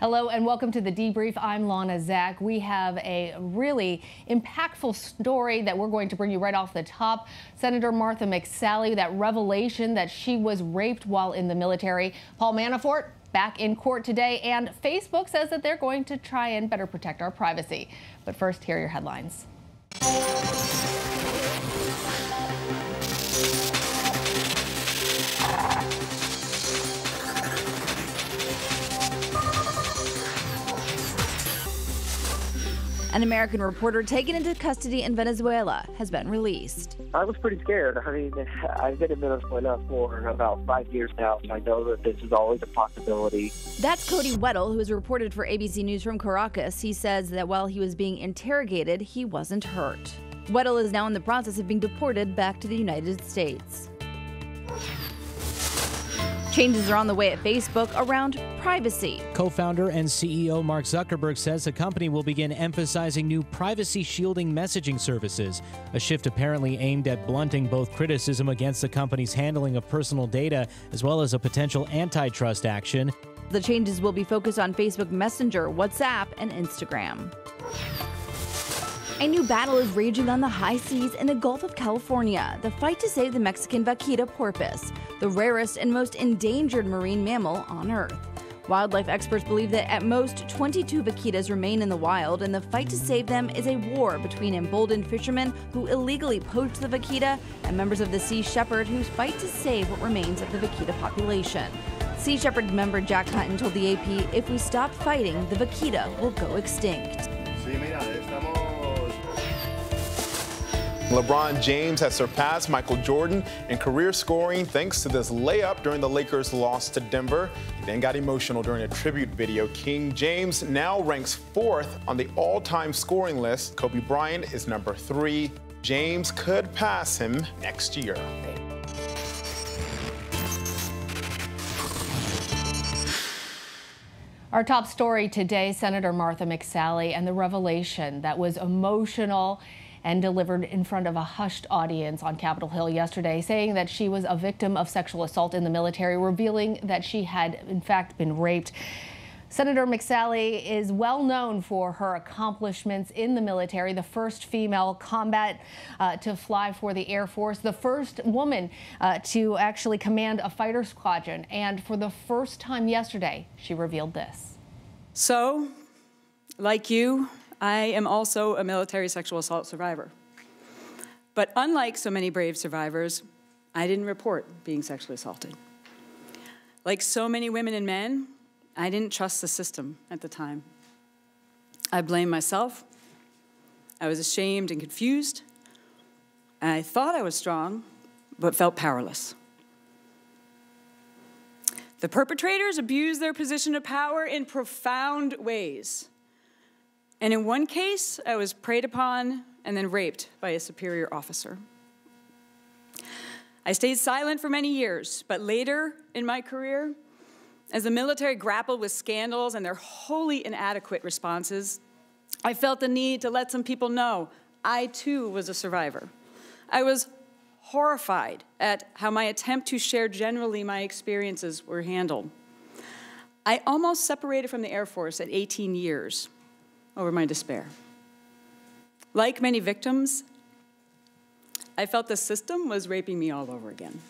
Hello and welcome to the debrief. I'm Lana Zak. We have a really impactful story that we're going to bring you right off the top. Senator Martha McSally, that revelation that she was raped while in the military. Paul Manafort back in court today, and Facebook says that they're going to try and better protect our privacy. But first, here are your headlines. An American reporter taken into custody in Venezuela has been released. I was pretty scared. I mean, I've been in Venezuela for about five years now, so I know that this is always a possibility. That's Cody Weddle, who has reported for ABC News from Caracas. He says that while he was being interrogated, he wasn't hurt. Weddle is now in the process of being deported back to the United States. Changes are on the way at Facebook around privacy. Co founder and CEO Mark Zuckerberg says the company will begin emphasizing new privacy shielding messaging services, a shift apparently aimed at blunting both criticism against the company's handling of personal data as well as a potential antitrust action. The changes will be focused on Facebook Messenger, WhatsApp, and Instagram. A new battle is raging on the high seas in the Gulf of California the fight to save the Mexican vaquita porpoise, the rarest and most endangered marine mammal on Earth. Wildlife experts believe that at most 22 vaquitas remain in the wild, and the fight to save them is a war between emboldened fishermen who illegally poach the vaquita and members of the Sea Shepherd who fight to save what remains of the vaquita population. Sea Shepherd member Jack Hutton told the AP if we stop fighting, the vaquita will go extinct. LeBron James has surpassed Michael Jordan in career scoring thanks to this layup during the Lakers' loss to Denver. He then got emotional during a tribute video. King James now ranks fourth on the all time scoring list. Kobe Bryant is number three. James could pass him next year. Our top story today Senator Martha McSally and the revelation that was emotional and delivered in front of a hushed audience on Capitol Hill yesterday, saying that she was a victim of sexual assault in the military, revealing that she had, in fact, been raped. Senator McSally is well known for her accomplishments in the military, the first female combat uh, to fly for the Air Force, the first woman uh, to actually command a fighter squadron. And for the first time yesterday, she revealed this. So, like you, I am also a military sexual assault survivor. But unlike so many brave survivors, I didn't report being sexually assaulted. Like so many women and men, I didn't trust the system at the time. I blamed myself. I was ashamed and confused. I thought I was strong, but felt powerless. The perpetrators abused their position of power in profound ways. And in one case, I was preyed upon and then raped by a superior officer. I stayed silent for many years, but later in my career, as the military grappled with scandals and their wholly inadequate responses, I felt the need to let some people know I too was a survivor. I was horrified at how my attempt to share generally my experiences were handled. I almost separated from the Air Force at 18 years over my despair. Like many victims, I felt the system was raping me all over again.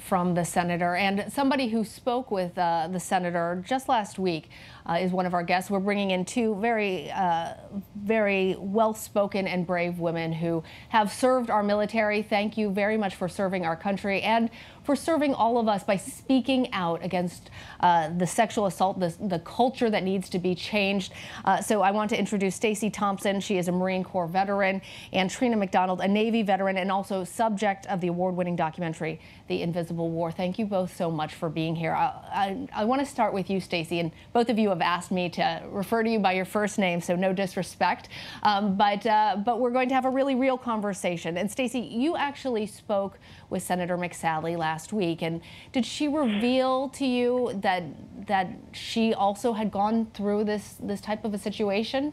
From the senator and somebody who spoke with uh, the senator just last week uh, is one of our guests. We're bringing in two very, uh, very well spoken and brave women who have served our military. Thank you very much for serving our country and for serving all of us by speaking out against uh, the sexual assault, the, the culture that needs to be changed. Uh, so I want to introduce Stacy Thompson. She is a Marine Corps veteran, and Trina McDonald, a Navy veteran, and also subject of the award-winning documentary, The Invisible War. Thank you both so much for being here. I, I, I want to start with you, Stacy, and both of you have asked me to refer to you by your first name, so no disrespect. Um, but uh, but we're going to have a really real conversation. And Stacy, you actually spoke with Senator McSally last week. And did she reveal to you that that she also had gone through this this type of a situation?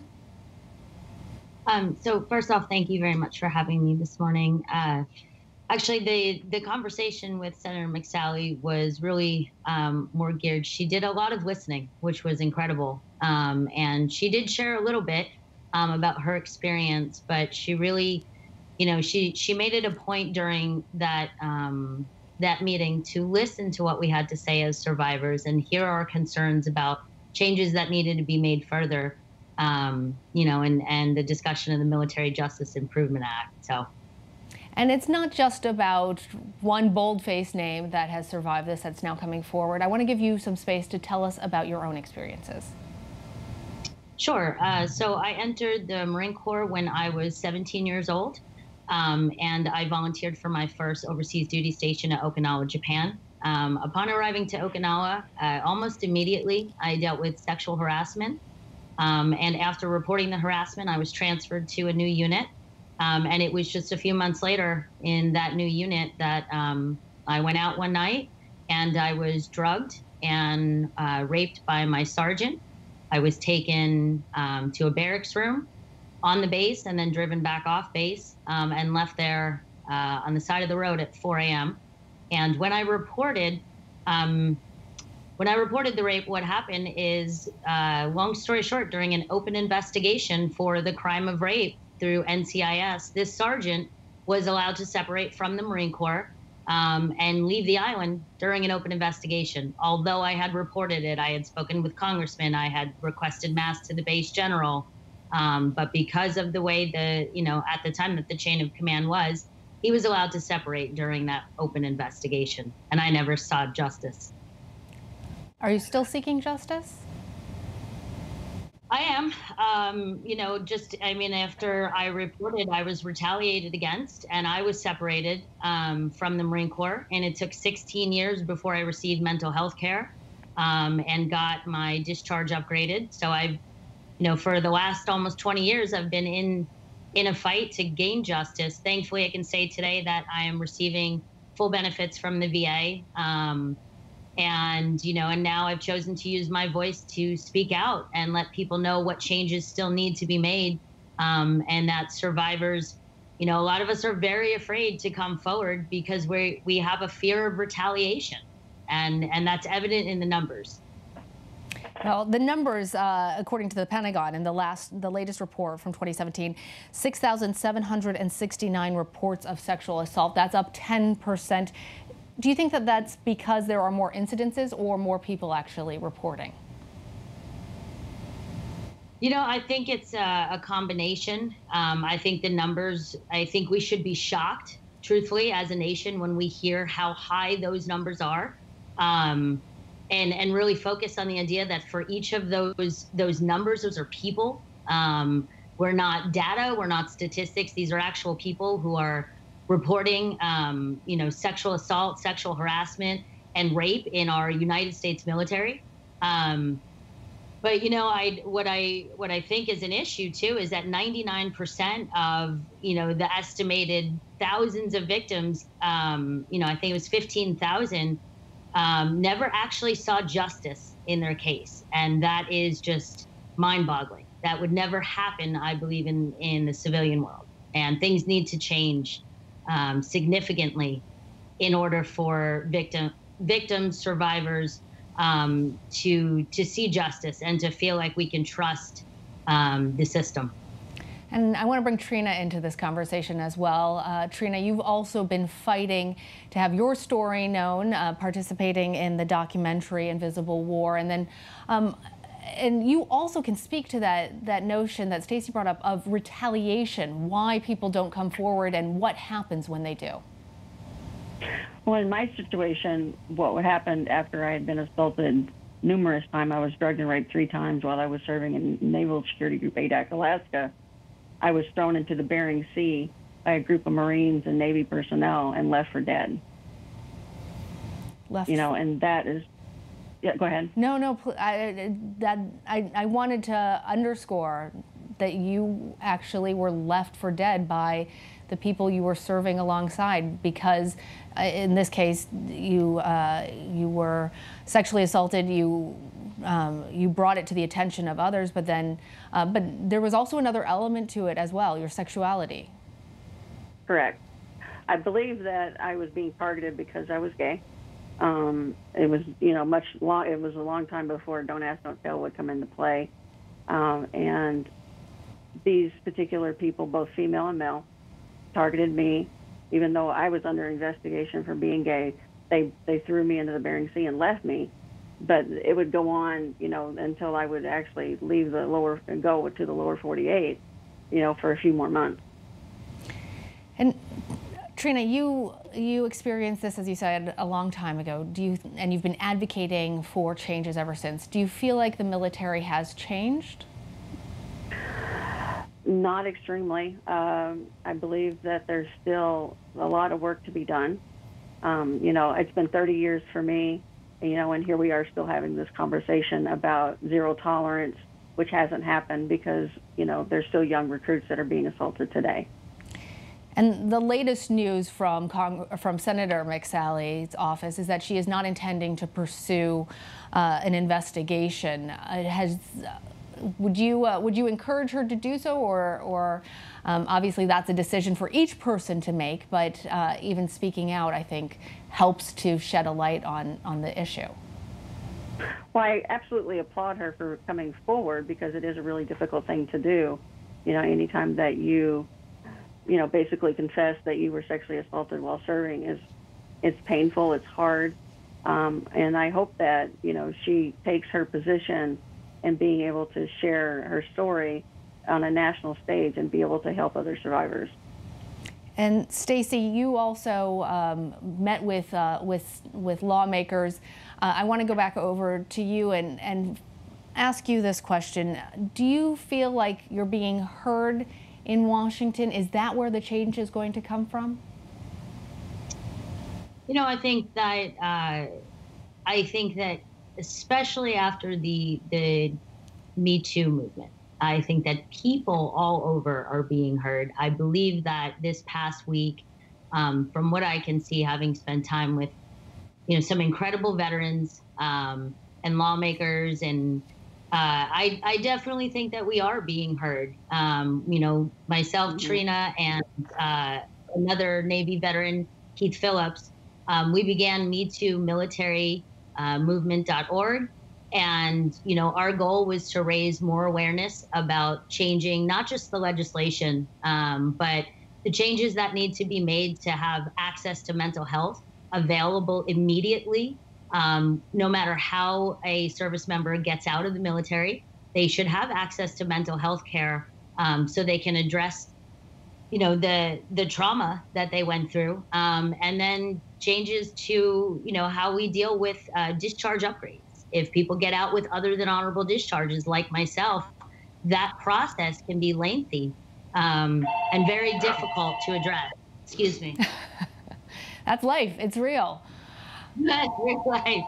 Um, so first off, thank you very much for having me this morning. Uh, Actually, the the conversation with Senator McSally was really um, more geared. She did a lot of listening, which was incredible, um, and she did share a little bit um, about her experience. But she really, you know, she she made it a point during that um, that meeting to listen to what we had to say as survivors and hear our concerns about changes that needed to be made further. Um, you know, and and the discussion of the Military Justice Improvement Act. So. And it's not just about one bold-faced name that has survived this that's now coming forward. I want to give you some space to tell us about your own experiences. Sure. Uh, so I entered the Marine Corps when I was 17 years old, um, and I volunteered for my first overseas duty station at Okinawa, Japan. Um, upon arriving to Okinawa, uh, almost immediately I dealt with sexual harassment. Um, and after reporting the harassment, I was transferred to a new unit um, and it was just a few months later in that new unit that um, I went out one night and I was drugged and uh, raped by my sergeant. I was taken um, to a barracks room on the base and then driven back off base um, and left there uh, on the side of the road at 4 a.m. And when I reported, um, when I reported the rape, what happened is, uh, long story short, during an open investigation for the crime of rape, through NCIS, this sergeant was allowed to separate from the Marine Corps um, and leave the island during an open investigation. Although I had reported it, I had spoken with congressmen, I had requested mast to the base general. Um, but because of the way the, you know, at the time that the chain of command was, he was allowed to separate during that open investigation. And I never saw justice. Are you still seeking justice? I am. Um, you know, just, I mean, after I reported, I was retaliated against and I was separated um, from the Marine Corps. And it took 16 years before I received mental health care um, and got my discharge upgraded. So I've, you know, for the last almost 20 years, I've been in in a fight to gain justice. Thankfully, I can say today that I am receiving full benefits from the VA. And you know and now i've chosen to use my voice to speak out and let people know what changes still need to be made. Um, and that survivors you know a lot of us are very afraid to come forward because we we have a fear of retaliation. And and that's evident in the numbers. Well, the numbers, uh, according to the Pentagon, in the last, the latest report from 2017, 6,769 reports of sexual assault. That's up 10 percent do you think that that's because there are more incidences or more people actually reporting? You know, I think it's a, a combination. Um, I think the numbers, I think we should be shocked, truthfully, as a nation when we hear how high those numbers are. Um, and, and really focus on the idea that for each of those those numbers, those are people. Um, we're not data, we're not statistics. These are actual people who are reporting, um, you know, sexual assault, sexual harassment, and rape in our United States military. Um, but you know, I what I what I think is an issue too is that 99% of you know the estimated thousands of victims, um, you know, I think it was 15,000, um, never actually saw justice in their case, and that is just mind-boggling. That would never happen, I believe, in in the civilian world, and things need to change um, significantly in order for victim victims, survivors um, to to see justice and to feel like we can trust um, the system. And I want to bring Trina into this conversation as well. Uh, Trina, you've also been fighting to have your story known, uh, participating in the documentary Invisible War, and then um, and you also can speak to that that notion that Stacy brought up of retaliation, why people don't come forward and what happens when they do. Well, in my situation, what would happen after I had been assaulted numerous times, I was drugged and raped three times while I was serving in Naval Security Group Adak, Alaska. I was thrown into the Bering Sea by a group of Marines and Navy personnel and left for dead. Left. You know, and that is yeah, go ahead. No, no, I, that I, I wanted to underscore that you actually were left for dead by the people you were serving alongside because uh, in this case you uh, you were sexually assaulted you um, you brought it to the attention of others but then uh, but there was also another element to it as well your sexuality correct I believe that I was being targeted because I was gay. Um, it was, you know, much long. It was a long time before "Don't Ask, Don't Tell" would come into play, um, and these particular people, both female and male, targeted me, even though I was under investigation for being gay. They they threw me into the Bering Sea and left me, but it would go on, you know, until I would actually leave the lower and go to the lower 48, you know, for a few more months. And Trina, you you experienced this as you said a long time ago. Do you and you've been advocating for changes ever since. Do you feel like the military has changed? Not extremely. Um, I believe that there's still a lot of work to be done. Um, you know, it's been 30 years for me, you know, and here we are still having this conversation about zero tolerance, which hasn't happened because, you know, there's still young recruits that are being assaulted today. And the latest news from Cong from Senator McSally's office is that she is not intending to pursue uh, an investigation. Uh, has would you uh, would you encourage her to do so, or or um, obviously that's a decision for each person to make. But uh, even speaking out, I think, helps to shed a light on on the issue. Well, I absolutely applaud her for coming forward because it is a really difficult thing to do. You know, anytime that you you know, basically confess that you were sexually assaulted while serving is it's painful, it's hard, um, and I hope that you know she takes her position in being able to share her story on a national stage and be able to help other survivors. And Stacy, you also um, met with uh, with with lawmakers. Uh, I want to go back over to you and and ask you this question: Do you feel like you're being heard? In Washington? Is that where the change is going to come from? You know, I think that uh, I think that especially after the the Me Too movement, I think that people all over are being heard. I believe that this past week, um, from what I can see, having spent time with you know some incredible veterans um, and lawmakers and uh, I, I, definitely think that we are being heard. Um, you know, myself, mm-hmm. Trina, and uh, another Navy veteran, Keith Phillips, um, we began Me Too Military uh, Movement.org. And, you know, our goal was to raise more awareness about changing not just the legislation, um, but the changes that need to be made to have access to mental health available immediately um, no matter how a service member gets out of the military, they should have access to mental health care um, so they can address, you know, the the trauma that they went through, um, and then changes to you know how we deal with uh, discharge upgrades. If people get out with other than honorable discharges, like myself, that process can be lengthy um, and very difficult to address. Excuse me. That's life. It's real. Life.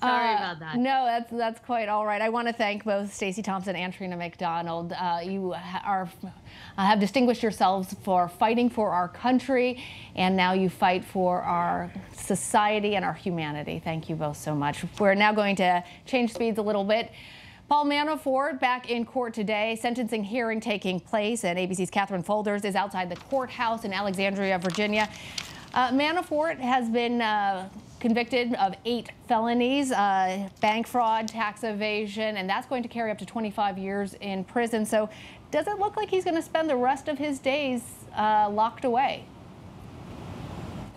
Sorry uh, about that. No, that's that's quite all right. I want to thank both Stacy Thompson and Trina McDonald. Uh, you are uh, have distinguished yourselves for fighting for our country, and now you fight for our society and our humanity. Thank you both so much. We're now going to change speeds a little bit. Paul Manafort back in court today. Sentencing hearing taking place, and ABC's Katherine Faulders is outside the courthouse in Alexandria, Virginia. Uh, Manafort has been uh, convicted of eight felonies, uh, bank fraud, tax evasion, and that's going to carry up to 25 years in prison. So does it look like he's going to spend the rest of his days uh, locked away?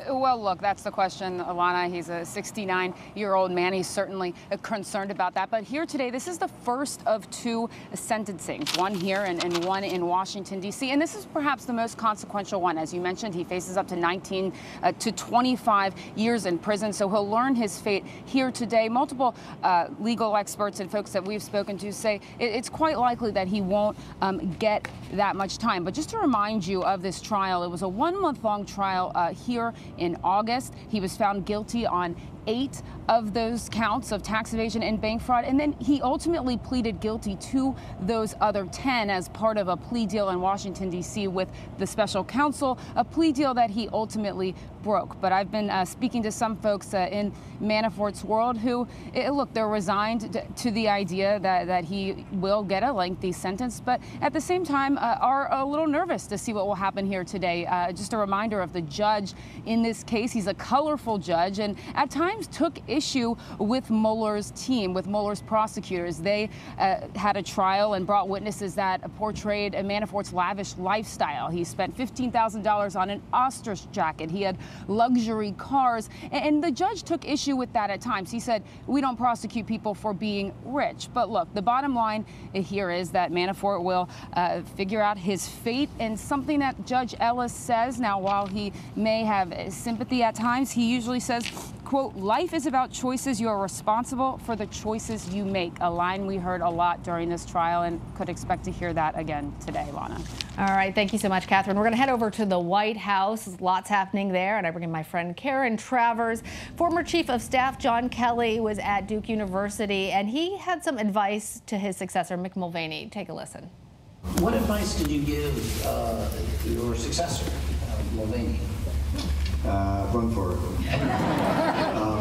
Well, look, that's the question, Alana. He's a 69 year old man. He's certainly concerned about that. But here today, this is the first of two sentencings one here and, and one in Washington, D.C. And this is perhaps the most consequential one. As you mentioned, he faces up to 19 uh, to 25 years in prison. So he'll learn his fate here today. Multiple uh, legal experts and folks that we've spoken to say it, it's quite likely that he won't um, get that much time. But just to remind you of this trial, it was a one month long trial uh, here in August. He was found guilty on eight of those counts of tax evasion and bank fraud. And then he ultimately pleaded guilty to those other 10 as part of a plea deal in Washington, D.C. with the special counsel, a plea deal that he ultimately broke. But I've been uh, speaking to some folks uh, in Manafort's world who, it, look, they're resigned to the idea that, that he will get a lengthy sentence, but at the same time uh, are a little nervous to see what will happen here today. Uh, just a reminder of the judge in this case. He's a colorful judge and at times took issue with Mueller's team, with Mueller's prosecutors. They uh, had a trial and brought witnesses that portrayed Manafort's lavish lifestyle. He spent $15,000 on an ostrich jacket. He had luxury cars. And the judge took issue with that at times. He said, we don't prosecute people for being rich. But look, the bottom line here is that Manafort will uh, figure out his fate. And something that Judge Ellis says now, while he may have sympathy at times, he usually says, quote, life is about choices. You are responsible for the choices you make. A line we heard a lot during this trial and could expect to hear that again today, Lana. All right. Thank you so much, Katherine. We're going to head over to the White House. Lots happening there. And I bring in my friend Karen Travers. Former Chief of Staff John Kelly was at Duke University, and he had some advice to his successor, Mick Mulvaney. Take a listen. What advice did you give uh, your successor, uh, Mulvaney? Uh, run for it. um,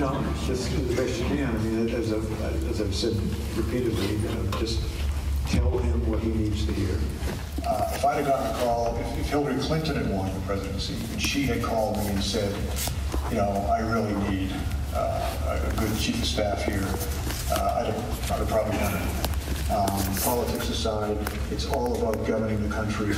know, just the best you can. I mean, as I've, as I've said repeatedly, you know, just tell him what he needs to hear. Uh, if I'd have gotten a call, if, if Hillary Clinton had won the presidency, and she had called me and said, you know, I really need uh, a good chief of staff here, uh, I'd, have, I'd have probably done it. Um, politics aside, it's all about governing the country.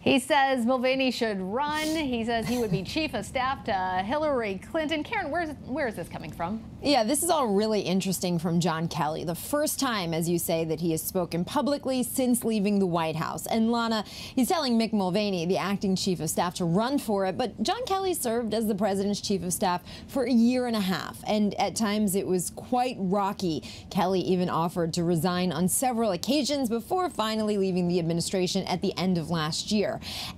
He says Mulvaney should run. He says he would be chief of staff to Hillary Clinton. Karen, where's, where is this coming from? Yeah, this is all really interesting from John Kelly. The first time, as you say, that he has spoken publicly since leaving the White House. And Lana, he's telling Mick Mulvaney, the acting chief of staff, to run for it. But John Kelly served as the president's chief of staff for a year and a half. And at times it was quite rocky. Kelly even offered to resign on several occasions before finally leaving the administration at the end of last year.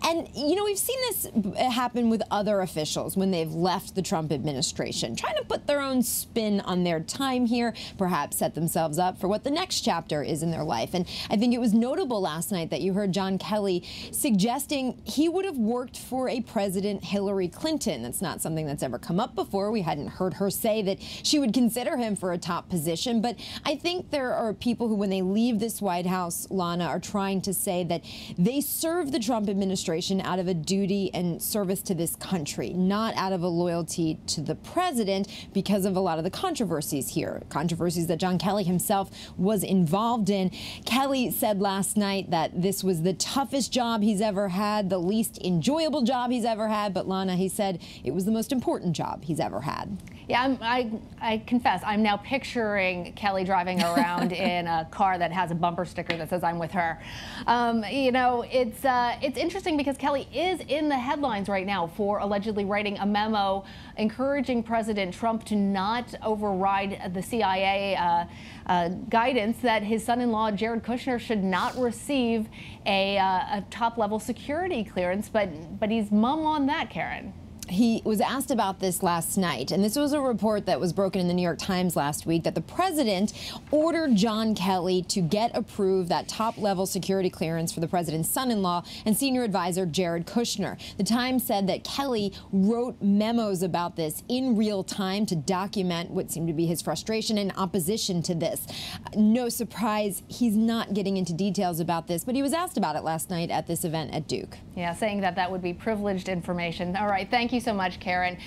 And, you know, we've seen this uh, happen with other officials when they've left the Trump administration, trying to put their own spin on their time here, perhaps set themselves up for what the next chapter is in their life. And I think it was notable last night that you heard John Kelly suggesting he would have worked for a President Hillary Clinton. That's not something that's ever come up before. We hadn't heard her say that she would consider him for a top position. But I think there are people who, when they leave this White House, Lana, are trying to say that they serve the Trump administration out of a duty and service to this country, not out of a loyalty to the president because of a lot of the controversies here, controversies that John Kelly himself was involved in. Kelly said last night that this was the toughest job he's ever had, the least enjoyable job he's ever had, but Lana, he said it was the most important job he's ever had. Yeah, I'm, i I, confess, I'm now picturing Kelly driving around in a car that has a bumper sticker that says "I'm with her." Um, you know, it's uh, it's interesting because Kelly is in the headlines right now for allegedly writing a memo encouraging President Trump to not override the CIA uh, uh, guidance that his son-in-law Jared Kushner should not receive a, uh, a top-level security clearance. But but he's mum on that, Karen he was asked about this last night, and this was a report that was broken in the New York Times last week that the president ordered John Kelly to get approved that top level security clearance for the president's son in law and senior advisor Jared Kushner. The Times said that Kelly wrote memos about this in real time to document what seemed to be his frustration and opposition to this. No surprise, he's not getting into details about this, but he was asked about it last night at this event at Duke. Yeah, saying that that would be privileged information. All right, thank you so much, Karen.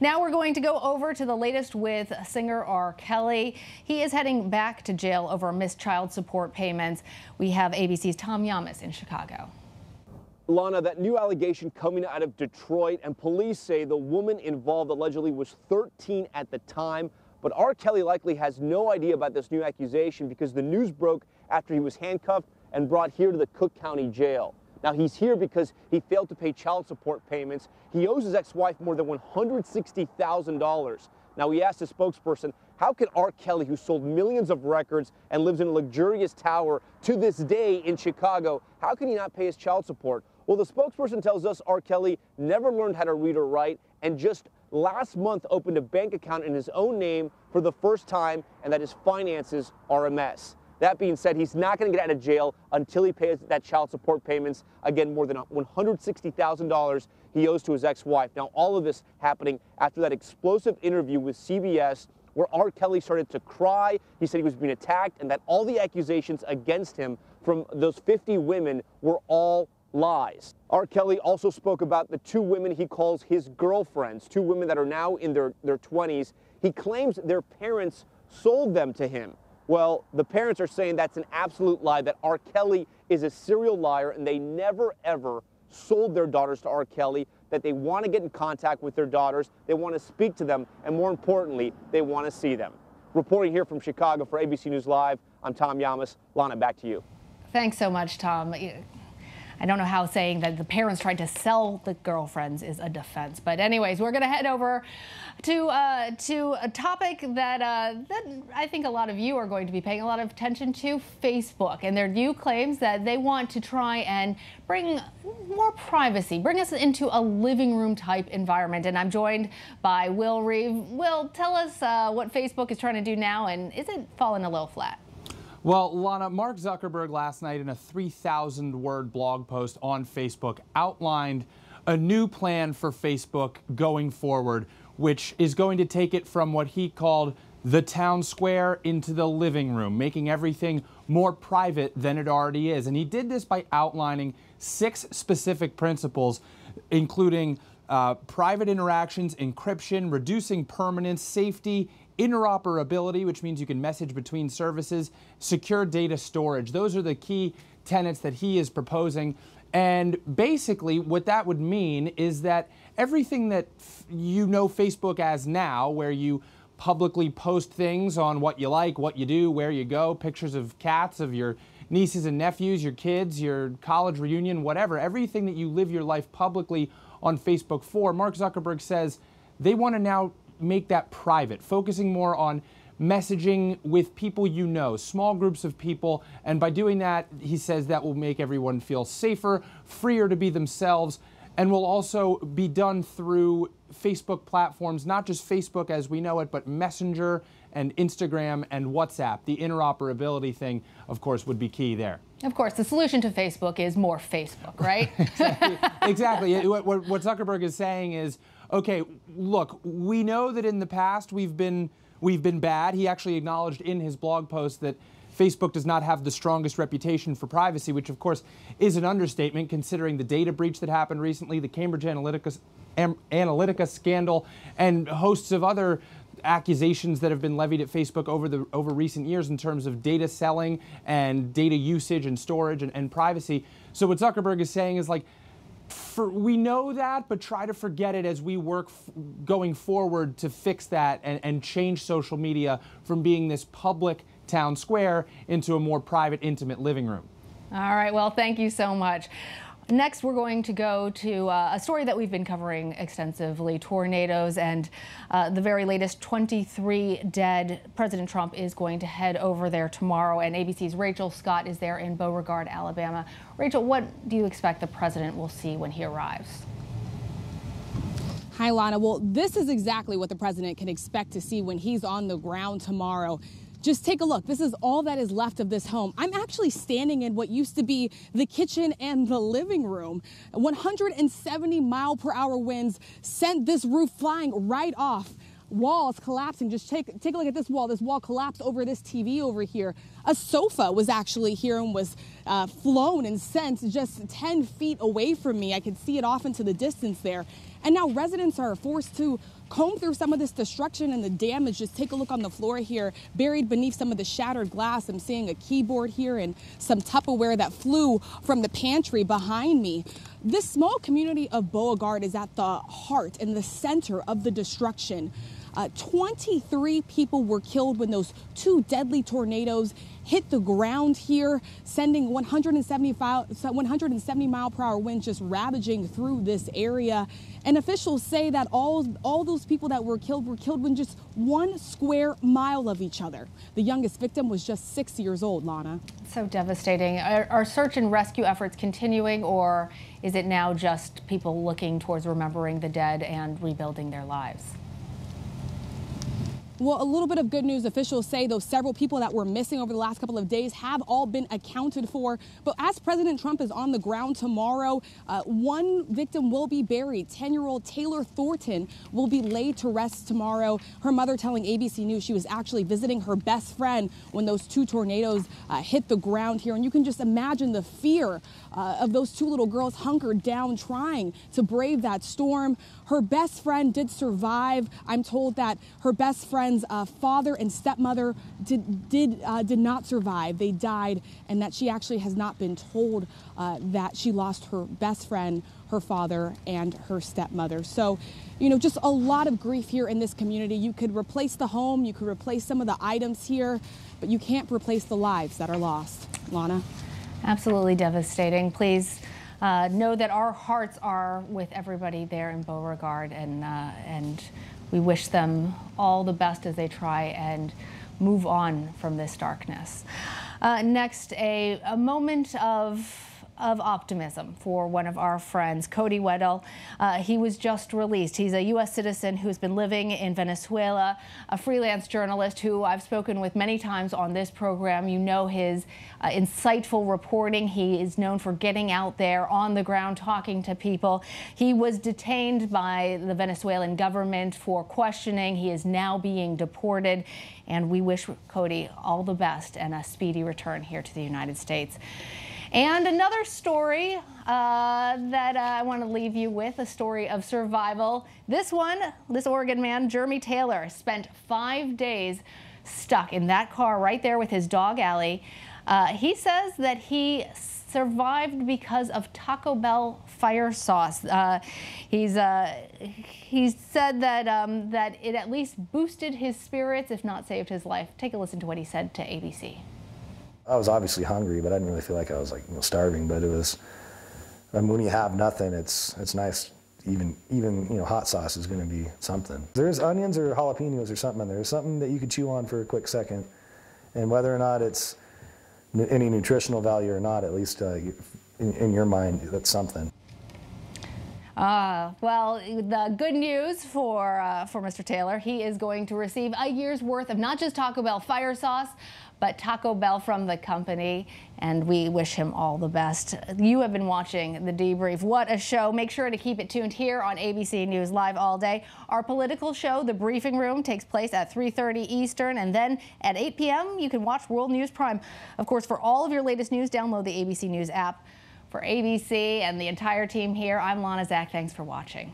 Now we're going to go over to the latest with singer R. Kelly. He is heading back to jail over missed child support payments. We have ABC's Tom Llamas in Chicago. Lana, that new allegation coming out of Detroit, and police say the woman involved allegedly was 13 at the time. But R. Kelly likely has no idea about this new accusation because the news broke after he was handcuffed and brought here to the Cook County Jail. Now, he's here because he failed to pay child support payments. He owes his ex-wife more than $160,000. Now, we asked his spokesperson, how can R. Kelly, who sold millions of records and lives in a luxurious tower to this day in Chicago, how can he not pay his child support? Well, the spokesperson tells us R. Kelly never learned how to read or write and just last month opened a bank account in his own name for the first time and that his finances are a mess. That being said, he's not going to get out of jail until he pays that child support payments. Again, more than $160,000 he owes to his ex-wife. Now, all of this happening after that explosive interview with CBS where R. Kelly started to cry. He said he was being attacked and that all the accusations against him from those 50 women were all lies. R. Kelly also spoke about the two women he calls his girlfriends, two women that are now in their, their 20s. He claims their parents sold them to him. Well, the parents are saying that's an absolute lie, that R. Kelly is a serial liar and they never, ever sold their daughters to R. Kelly, that they want to get in contact with their daughters, they want to speak to them, and more importantly, they want to see them. Reporting here from Chicago for ABC News Live, I'm Tom Llamas. Lana, back to you. Thanks so much, Tom. I don't know how saying that the parents tried to sell the girlfriends is a defense. But anyways, we're going to head over to uh, to a topic that uh, that I think a lot of you are going to be paying a lot of attention to: Facebook and their new claims that they want to try and bring more privacy, bring us into a living room type environment. And I'm joined by Will Reeve. Will, tell us uh, what Facebook is trying to do now, and is it falling a little flat? Well, Lana, Mark Zuckerberg last night in a 3,000 word blog post on Facebook outlined a new plan for Facebook going forward, which is going to take it from what he called the town square into the living room, making everything more private than it already is. And he did this by outlining six specific principles, including uh, private interactions, encryption, reducing permanence, safety, interoperability, which means you can message between services, secure data storage. Those are the key tenets that he is proposing. And basically, what that would mean is that everything that you know Facebook as now, where you publicly post things on what you like, what you do, where you go, pictures of cats, of your nieces and nephews, your kids, your college reunion, whatever, everything that you live your life publicly on Facebook for, Mark Zuckerberg says they want to now make that private, focusing more on messaging with people you know, small groups of people. And by doing that, he says that will make everyone feel safer, freer to be themselves, and will also be done through Facebook platforms, not just Facebook as we know it, but Messenger and Instagram and WhatsApp. The interoperability thing, of course, would be key there. Of course, the solution to Facebook is more Facebook, right? exactly. exactly. What, what Zuckerberg is saying is okay, look, we know that in the past we've been we've been bad. He actually acknowledged in his blog post that Facebook does not have the strongest reputation for privacy, which of course is an understatement considering the data breach that happened recently, the Cambridge Analytica, Analytica scandal, and hosts of other accusations that have been levied at Facebook over the over recent years in terms of data selling and data usage and storage and, and privacy. So what Zuckerberg is saying is like for, we know that, but try to forget it as we work going forward to fix that and, and change social media from being this public town square into a more private, intimate living room. All right. Well, thank you so much. Next, we're going to go to uh, a story that we've been covering extensively tornadoes and uh, the very latest 23 dead. President Trump is going to head over there tomorrow, and ABC's Rachel Scott is there in Beauregard, Alabama. Rachel, what do you expect the president will see when he arrives? Hi, Lana. Well, this is exactly what the president can expect to see when he's on the ground tomorrow. Just take a look. This is all that is left of this home. I'm actually standing in what used to be the kitchen and the living room. 170 mile per hour winds sent this roof flying right off walls collapsing. Just take, take a look at this wall. This wall collapsed over this TV over here. A sofa was actually here and was uh, flown and sent just 10 feet away from me. I could see it off into the distance there. And now residents are forced to comb through some of this destruction and the damage. Just take a look on the floor here, buried beneath some of the shattered glass. I'm seeing a keyboard here and some Tupperware that flew from the pantry behind me. This small community of Beauregard is at the heart and the center of the destruction. Uh, 23 people were killed when those two deadly tornadoes hit the ground here, sending 175, 170 mile per hour winds just ravaging through this area. And officials say that all, all those people that were killed were killed within just one square mile of each other. The youngest victim was just six years old, Lana. So devastating. Are, are search and rescue efforts continuing, or is it now just people looking towards remembering the dead and rebuilding their lives? Well, a little bit of good news. Officials say those several people that were missing over the last couple of days have all been accounted for. But as President Trump is on the ground tomorrow, uh, one victim will be buried. 10 year old Taylor Thornton will be laid to rest tomorrow. Her mother telling ABC News she was actually visiting her best friend when those two tornadoes uh, hit the ground here. And you can just imagine the fear uh, of those two little girls hunkered down trying to brave that storm. Her best friend did survive. I'm told that her best friend's uh, father and stepmother did did uh, did not survive. They died, and that she actually has not been told uh, that she lost her best friend, her father, and her stepmother. So, you know, just a lot of grief here in this community. You could replace the home, you could replace some of the items here, but you can't replace the lives that are lost. Lana. Absolutely devastating. Please uh, know that our hearts are with everybody there in Beauregard, and uh, and we wish them all the best as they try and move on from this darkness. Uh, next, a, a moment of of optimism for one of our friends, Cody Weddle. Uh, he was just released. He's a U.S. citizen who's been living in Venezuela, a freelance journalist who I've spoken with many times on this program. You know his uh, insightful reporting. He is known for getting out there on the ground, talking to people. He was detained by the Venezuelan government for questioning. He is now being deported. And we wish Cody all the best and a speedy return here to the United States. And another story uh, that uh, I want to leave you with a story of survival. This one, this Oregon man, Jeremy Taylor, spent five days stuck in that car right there with his dog, Allie. Uh, he says that he survived because of Taco Bell fire sauce. Uh, he's uh, he said that um, that it at least boosted his spirits, if not saved his life. Take a listen to what he said to ABC. I was obviously hungry, but I didn't really feel like I was like you know, starving. But it was, I mean, when you have nothing, it's it's nice. Even even you know hot sauce is going to be something. There's onions or jalapenos or something in there. There's something that you could chew on for a quick second, and whether or not it's any nutritional value or not, at least uh, in, in your mind, that's something. Uh, well, the good news for uh, for Mr. Taylor, he is going to receive a year's worth of not just Taco Bell fire sauce, but Taco Bell from the company, and we wish him all the best. You have been watching The Debrief. What a show. Make sure to keep it tuned here on ABC News Live all day. Our political show, The Briefing Room, takes place at 3.30 Eastern, and then at 8 p.m., you can watch World News Prime. Of course, for all of your latest news, download the ABC News app. For ABC and the entire team here, I'm Lana Zak. Thanks for watching.